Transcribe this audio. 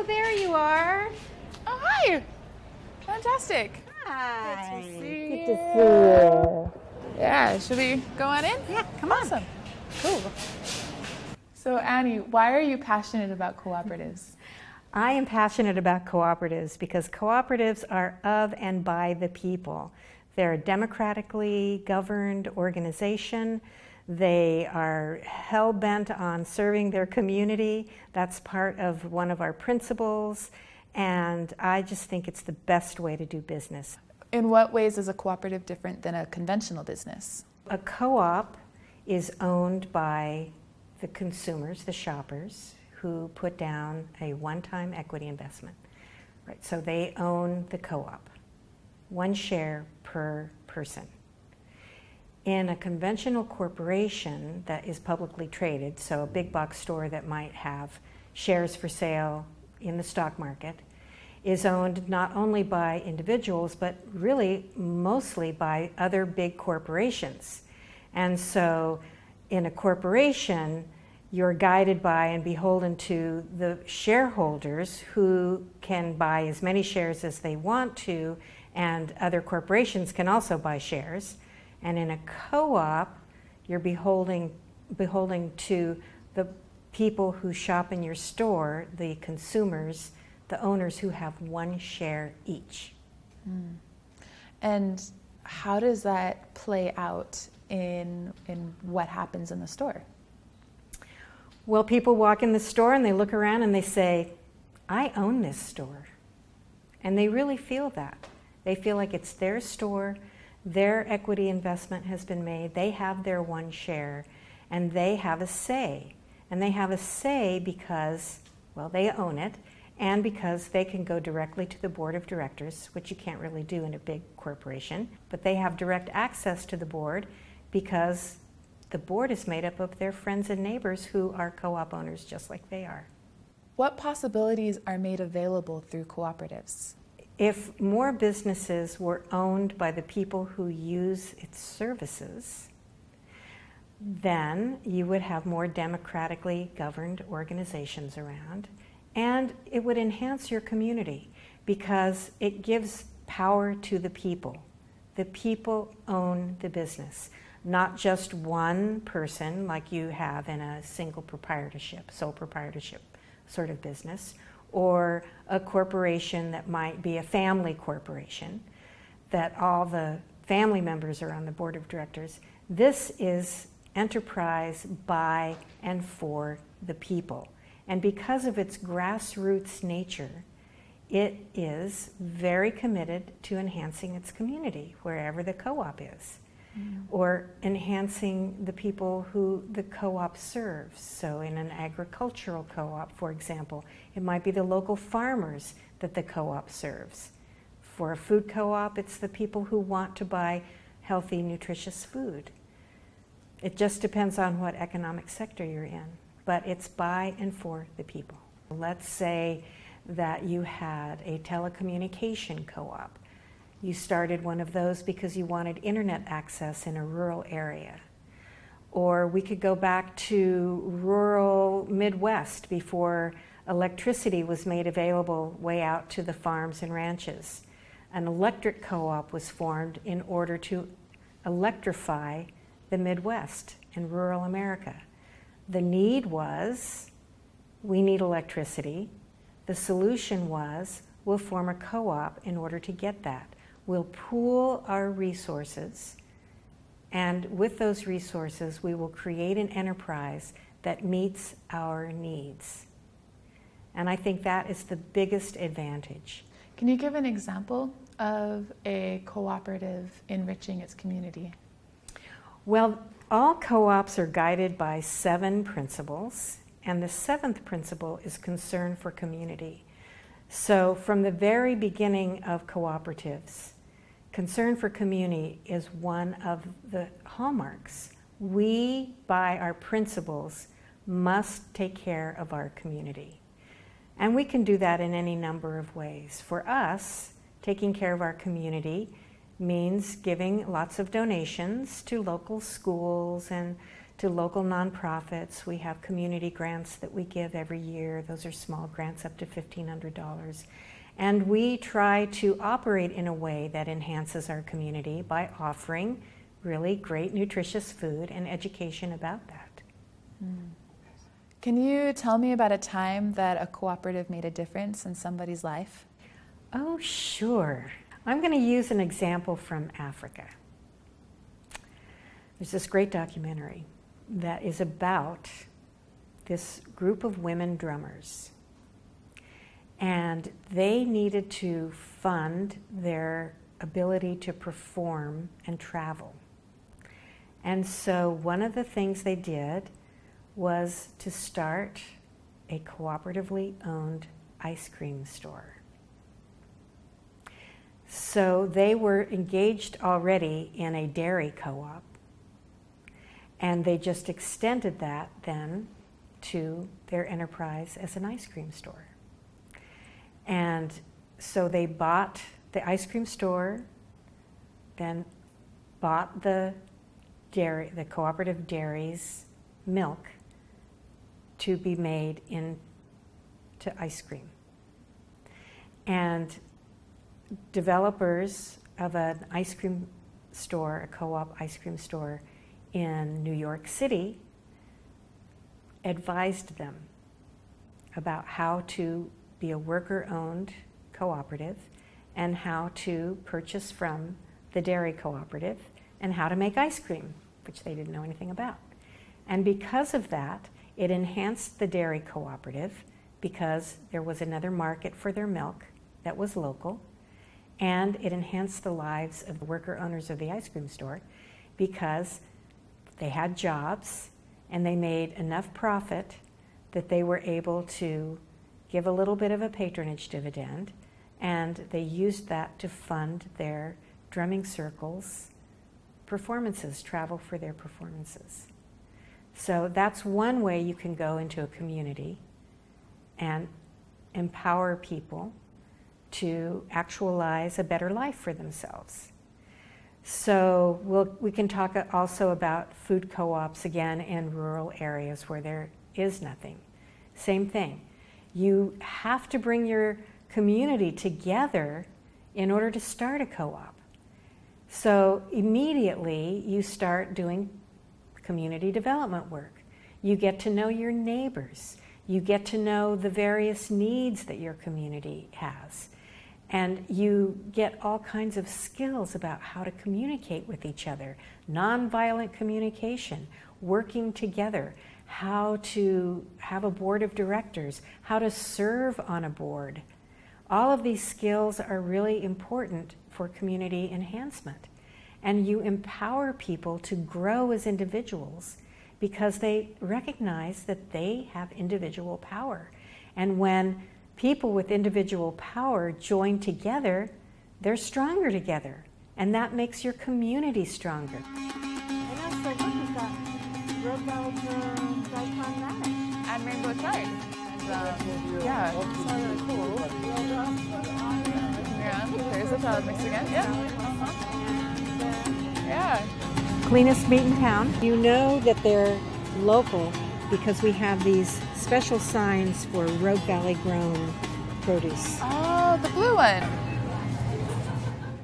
Oh, there you are. Oh, hi. Fantastic. Hi. Good to see Good you. to see you. Yeah, should we go on in? Yeah, come on. Awesome. Cool. So, Annie, why are you passionate about cooperatives? I am passionate about cooperatives because cooperatives are of and by the people. They're a democratically governed organization. They are hell bent on serving their community. That's part of one of our principles. And I just think it's the best way to do business. In what ways is a cooperative different than a conventional business? A co op is owned by the consumers, the shoppers, who put down a one time equity investment. Right, so they own the co op, one share per person. In a conventional corporation that is publicly traded, so a big box store that might have shares for sale in the stock market, is owned not only by individuals, but really mostly by other big corporations. And so in a corporation, you're guided by and beholden to the shareholders who can buy as many shares as they want to, and other corporations can also buy shares. And in a co op, you're beholding, beholding to the people who shop in your store, the consumers, the owners who have one share each. Hmm. And how does that play out in, in what happens in the store? Well, people walk in the store and they look around and they say, I own this store. And they really feel that. They feel like it's their store, their equity investment has been made, they have their one share, and they have a say. And they have a say because, well, they own it, and because they can go directly to the board of directors, which you can't really do in a big corporation, but they have direct access to the board because the board is made up of their friends and neighbors who are co op owners just like they are. What possibilities are made available through cooperatives? If more businesses were owned by the people who use its services, then you would have more democratically governed organizations around, and it would enhance your community because it gives power to the people. The people own the business, not just one person like you have in a single proprietorship, sole proprietorship sort of business, or a corporation that might be a family corporation, that all the family members are on the board of directors. This is enterprise by and for the people. And because of its grassroots nature, it is very committed to enhancing its community wherever the co op is, or enhancing the people who the co op serves. So, in an agricultural co op, for example, it might be the local farmers that the co op serves. For a food co op, it's the people who want to buy healthy, nutritious food. It just depends on what economic sector you're in, but it's by and for the people. Let's say that you had a telecommunication co op. You started one of those because you wanted internet access in a rural area. Or we could go back to rural Midwest before electricity was made available way out to the farms and ranches. An electric co op was formed in order to electrify the Midwest and rural America. The need was we need electricity. The solution was we'll form a co op in order to get that. We'll pool our resources, and with those resources, we will create an enterprise that meets our needs. And I think that is the biggest advantage. Can you give an example of a cooperative enriching its community? Well, all co ops are guided by seven principles, and the seventh principle is concern for community. So, from the very beginning of cooperatives, concern for community is one of the hallmarks. We, by our principles, must take care of our community. And we can do that in any number of ways. For us, taking care of our community means giving lots of donations to local schools and to local nonprofits. We have community grants that we give every year. Those are small grants up to $1,500. And we try to operate in a way that enhances our community by offering really great, nutritious food and education about that. Mm. Can you tell me about a time that a cooperative made a difference in somebody's life? Oh, sure. I'm going to use an example from Africa. There's this great documentary that is about this group of women drummers. And they needed to fund their ability to perform and travel. And so one of the things they did was to start a cooperatively owned ice cream store. So they were engaged already in a dairy co op and they just extended that then to their enterprise as an ice cream store. And so they bought the ice cream store, then bought the dairy, the cooperative dairies milk to be made into ice cream. And developers of an ice cream store, a co-op ice cream store, in New York City advised them about how to be a worker owned cooperative and how to purchase from the dairy cooperative and how to make ice cream, which they didn't know anything about. And because of that, it enhanced the dairy cooperative because there was another market for their milk that was local, and it enhanced the lives of the worker owners of the ice cream store because they had jobs and they made enough profit that they were able to give a little bit of a patronage dividend and they used that to fund their drumming circles performances, travel for their performances. So that's one way you can go into a community and empower people to actualize a better life for themselves. So we'll, we can talk also about food co-ops again in rural areas where there is nothing. Same thing. You have to bring your community together in order to start a co-op. So immediately you start doing community development work. You get to know your neighbors. You get to know the various needs that your community has. And you get all kinds of skills about how to communicate with each other, nonviolent communication, working together, how to have a board of directors, how to serve on a board. All of these skills are really important for community enhancement. And you empower people to grow as individuals because they recognize that they have individual power. And when people with individual power join together, they're stronger together. And that makes your community stronger. Um, yeah, it's all really cool. Yeah, there's a child mix again. Yeah. Yeah. Cleanest meat in town. You know that they're local because we have these special signs for Rogue Valley grown produce. Oh, the blue one.